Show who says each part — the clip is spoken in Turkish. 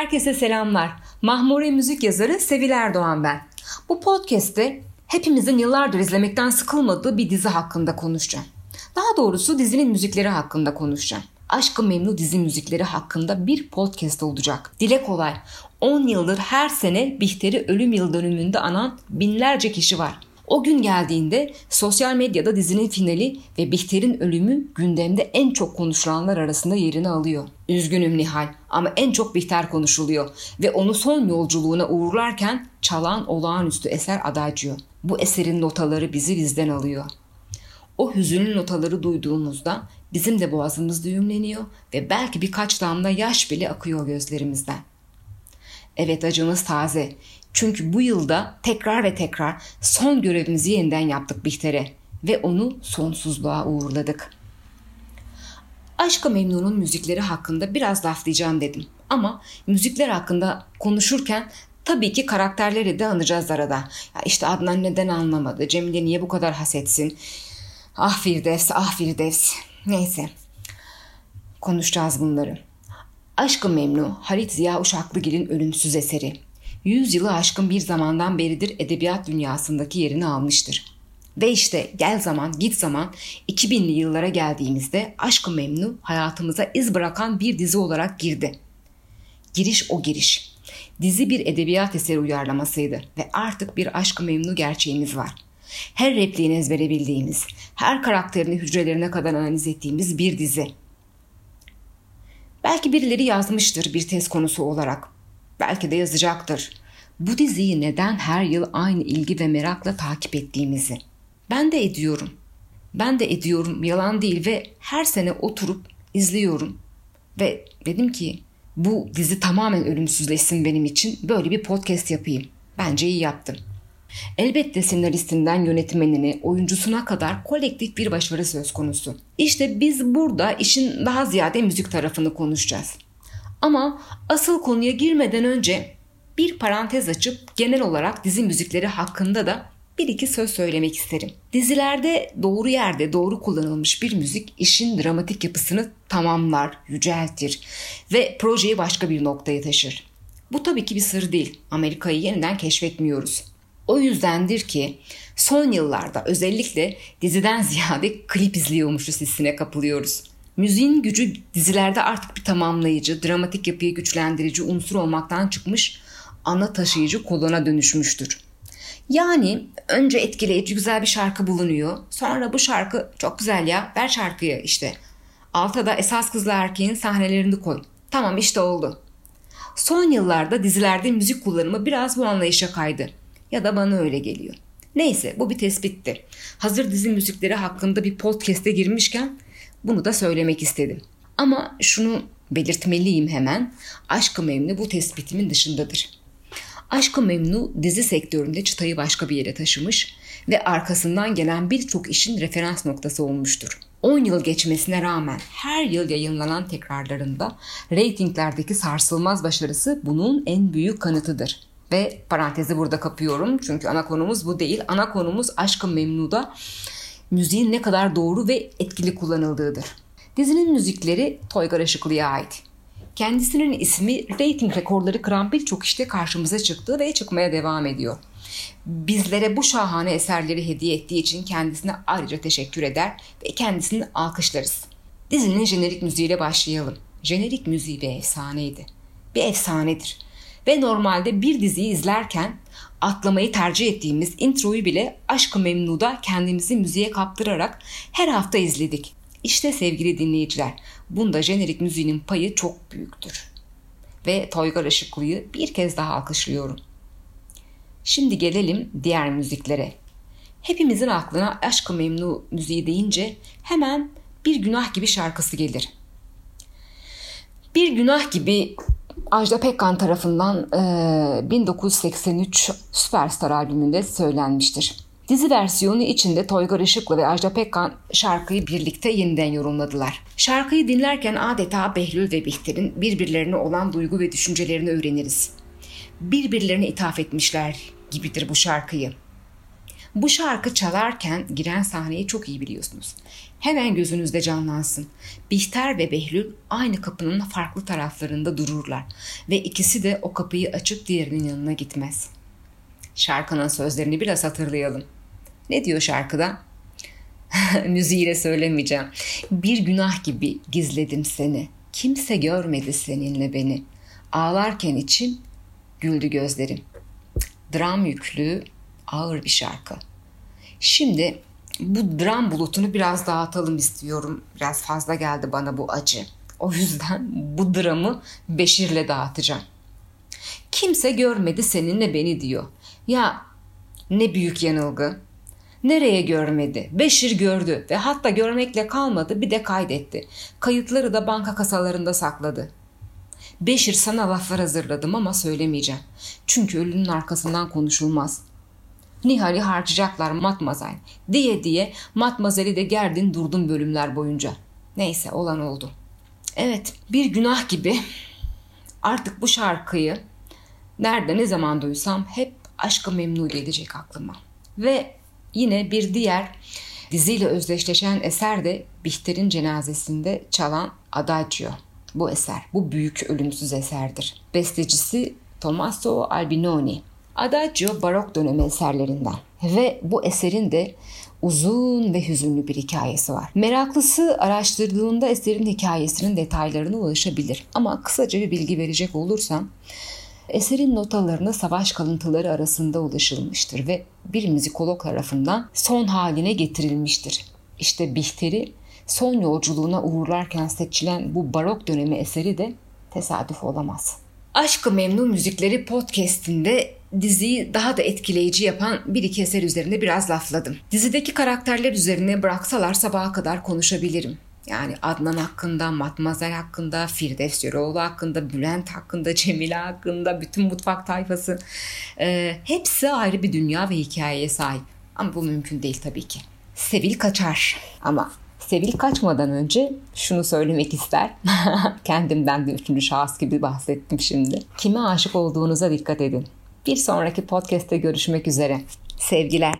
Speaker 1: Herkese selamlar. Mahmure müzik yazarı Sevil Erdoğan ben. Bu podcast'te hepimizin yıllardır izlemekten sıkılmadığı bir dizi hakkında konuşacağım. Daha doğrusu dizinin müzikleri hakkında konuşacağım. Aşkı Memnu dizi müzikleri hakkında bir podcast olacak. Dile kolay. 10 yıldır her sene Bihter'i ölüm yıl dönümünde anan binlerce kişi var. O gün geldiğinde sosyal medyada dizinin finali ve Bihter'in ölümü gündemde en çok konuşulanlar arasında yerini alıyor. Üzgünüm Nihal ama en çok Bihter konuşuluyor ve onu son yolculuğuna uğurlarken çalan olağanüstü eser Adagio. Bu eserin notaları bizi bizden alıyor. O hüzünlü notaları duyduğumuzda bizim de boğazımız düğümleniyor ve belki birkaç damla yaş bile akıyor gözlerimizden. Evet acımız taze çünkü bu yılda tekrar ve tekrar son görevimizi yeniden yaptık Bihter'e ve onu sonsuzluğa uğurladık. Aşkı Memnun'un müzikleri hakkında biraz laflayacağım dedim. Ama müzikler hakkında konuşurken tabii ki karakterleri de anacağız arada. Ya işte Adnan neden anlamadı, Cemile niye bu kadar hasetsin? Ah Firdevs, ah Firdevs. Neyse. Konuşacağız bunları. Aşkı Memnu, Halit Ziya Uşaklıgil'in ölümsüz eseri. Yüzyılı aşkın bir zamandan beridir edebiyat dünyasındaki yerini almıştır. Ve işte gel zaman git zaman 2000'li yıllara geldiğimizde Aşkı Memnu hayatımıza iz bırakan bir dizi olarak girdi. Giriş o giriş. Dizi bir edebiyat eseri uyarlamasıydı ve artık bir Aşkı Memnu gerçeğimiz var. Her repliğini ezbere bildiğimiz, her karakterini hücrelerine kadar analiz ettiğimiz bir dizi. Belki birileri yazmıştır bir tez konusu olarak. Belki de yazacaktır. Bu diziyi neden her yıl aynı ilgi ve merakla takip ettiğimizi. Ben de ediyorum. Ben de ediyorum yalan değil ve her sene oturup izliyorum. Ve dedim ki bu dizi tamamen ölümsüzleşsin benim için böyle bir podcast yapayım. Bence iyi yaptım. Elbette senaristinden yönetmenine, oyuncusuna kadar kolektif bir başarı söz konusu. İşte biz burada işin daha ziyade müzik tarafını konuşacağız. Ama asıl konuya girmeden önce bir parantez açıp genel olarak dizi müzikleri hakkında da bir iki söz söylemek isterim. Dizilerde doğru yerde doğru kullanılmış bir müzik işin dramatik yapısını tamamlar, yüceltir ve projeyi başka bir noktaya taşır. Bu tabii ki bir sır değil. Amerika'yı yeniden keşfetmiyoruz. O yüzdendir ki son yıllarda özellikle diziden ziyade klip izliyormuşuz hissine kapılıyoruz. Müziğin gücü dizilerde artık bir tamamlayıcı, dramatik yapıyı güçlendirici unsur olmaktan çıkmış, ana taşıyıcı kolona dönüşmüştür. Yani önce etkileyici güzel bir şarkı bulunuyor. Sonra bu şarkı çok güzel ya ver şarkıyı işte. Alta da esas kızla erkeğin sahnelerini koy. Tamam işte oldu. Son yıllarda dizilerde müzik kullanımı biraz bu anlayışa kaydı. Ya da bana öyle geliyor. Neyse bu bir tespitti. Hazır dizi müzikleri hakkında bir podcast'e girmişken bunu da söylemek istedim. Ama şunu belirtmeliyim hemen. Aşkı Memnu bu tespitimin dışındadır. Aşkı Memnu dizi sektöründe çıtayı başka bir yere taşımış ve arkasından gelen birçok işin referans noktası olmuştur. 10 yıl geçmesine rağmen her yıl yayınlanan tekrarlarında reytinglerdeki sarsılmaz başarısı bunun en büyük kanıtıdır. Ve parantezi burada kapıyorum çünkü ana konumuz bu değil. Ana konumuz Aşkı Memnu'da müziğin ne kadar doğru ve etkili kullanıldığıdır. Dizinin müzikleri Toygar Işıklı'ya ait. Kendisinin ismi rating rekorları kıran birçok işte karşımıza çıktı ve çıkmaya devam ediyor. Bizlere bu şahane eserleri hediye ettiği için kendisine ayrıca teşekkür eder ve kendisini alkışlarız. Dizinin jenerik müziğiyle başlayalım. Jenerik müziği bir efsaneydi. Bir efsanedir. Ve normalde bir diziyi izlerken atlamayı tercih ettiğimiz introyu bile Aşk-ı Memnu'da kendimizi müziğe kaptırarak her hafta izledik. İşte sevgili dinleyiciler, bunda jenerik müziğinin payı çok büyüktür. Ve Toygar Işıklı'yı bir kez daha alkışlıyorum. Şimdi gelelim diğer müziklere. Hepimizin aklına Aşk-ı Memnu müziği deyince hemen bir günah gibi şarkısı gelir. Bir günah gibi Ajda Pekkan tarafından e, 1983 Süperstar albümünde söylenmiştir. Dizi versiyonu içinde Toygar Işıklı ve Ajda Pekkan şarkıyı birlikte yeniden yorumladılar. Şarkıyı dinlerken adeta Behlül ve Bihter'in birbirlerine olan duygu ve düşüncelerini öğreniriz. Birbirlerine ithaf etmişler gibidir bu şarkıyı. Bu şarkı çalarken giren sahneyi çok iyi biliyorsunuz. Hemen gözünüzde canlansın. Bihter ve Behlül aynı kapının farklı taraflarında dururlar ve ikisi de o kapıyı açıp diğerinin yanına gitmez. Şarkının sözlerini biraz hatırlayalım. Ne diyor şarkıda? Müziğiyle söylemeyeceğim. Bir günah gibi gizledim seni. Kimse görmedi seninle beni. Ağlarken içim güldü gözlerim. Dram yüklü ağır bir şarkı. Şimdi bu dram bulutunu biraz dağıtalım istiyorum. Biraz fazla geldi bana bu acı. O yüzden bu dramı Beşir'le dağıtacağım. Kimse görmedi seninle beni diyor. Ya ne büyük yanılgı. Nereye görmedi? Beşir gördü ve hatta görmekle kalmadı bir de kaydetti. Kayıtları da banka kasalarında sakladı. Beşir sana laflar hazırladım ama söylemeyeceğim. Çünkü ölünün arkasından konuşulmaz. Nihal'i harcayacaklar matmazel diye diye matmazeli de gerdin durdum bölümler boyunca. Neyse olan oldu. Evet bir günah gibi artık bu şarkıyı nerede ne zaman duysam hep aşkı memnu gelecek aklıma. Ve yine bir diğer diziyle özdeşleşen eser de Bihter'in cenazesinde çalan Adagio. Bu eser, bu büyük ölümsüz eserdir. Bestecisi Tommaso Albinoni. Adagio barok dönemi eserlerinden ve bu eserin de uzun ve hüzünlü bir hikayesi var. Meraklısı araştırdığında eserin hikayesinin detaylarına ulaşabilir. Ama kısaca bir bilgi verecek olursam eserin notalarına savaş kalıntıları arasında ulaşılmıştır ve bir müzikolog tarafından son haline getirilmiştir. İşte Bihter'i son yolculuğuna uğurlarken seçilen bu barok dönemi eseri de tesadüf olamaz. Aşkı Memnu Müzikleri podcastinde diziyi daha da etkileyici yapan bir iki eser üzerinde biraz lafladım. Dizideki karakterler üzerine bıraksalar sabaha kadar konuşabilirim. Yani Adnan hakkında, Matmazel hakkında, Firdevs Yöreoğlu hakkında, Bülent hakkında, Cemile hakkında, bütün mutfak tayfası. Ee, hepsi ayrı bir dünya ve hikayeye sahip. Ama bu mümkün değil tabii ki. Sevil kaçar ama Sevil kaçmadan önce şunu söylemek ister. Kendimden bir üçüncü şahıs gibi bahsettim şimdi. Kime aşık olduğunuza dikkat edin. Bir sonraki podcast'te görüşmek üzere. Sevgiler.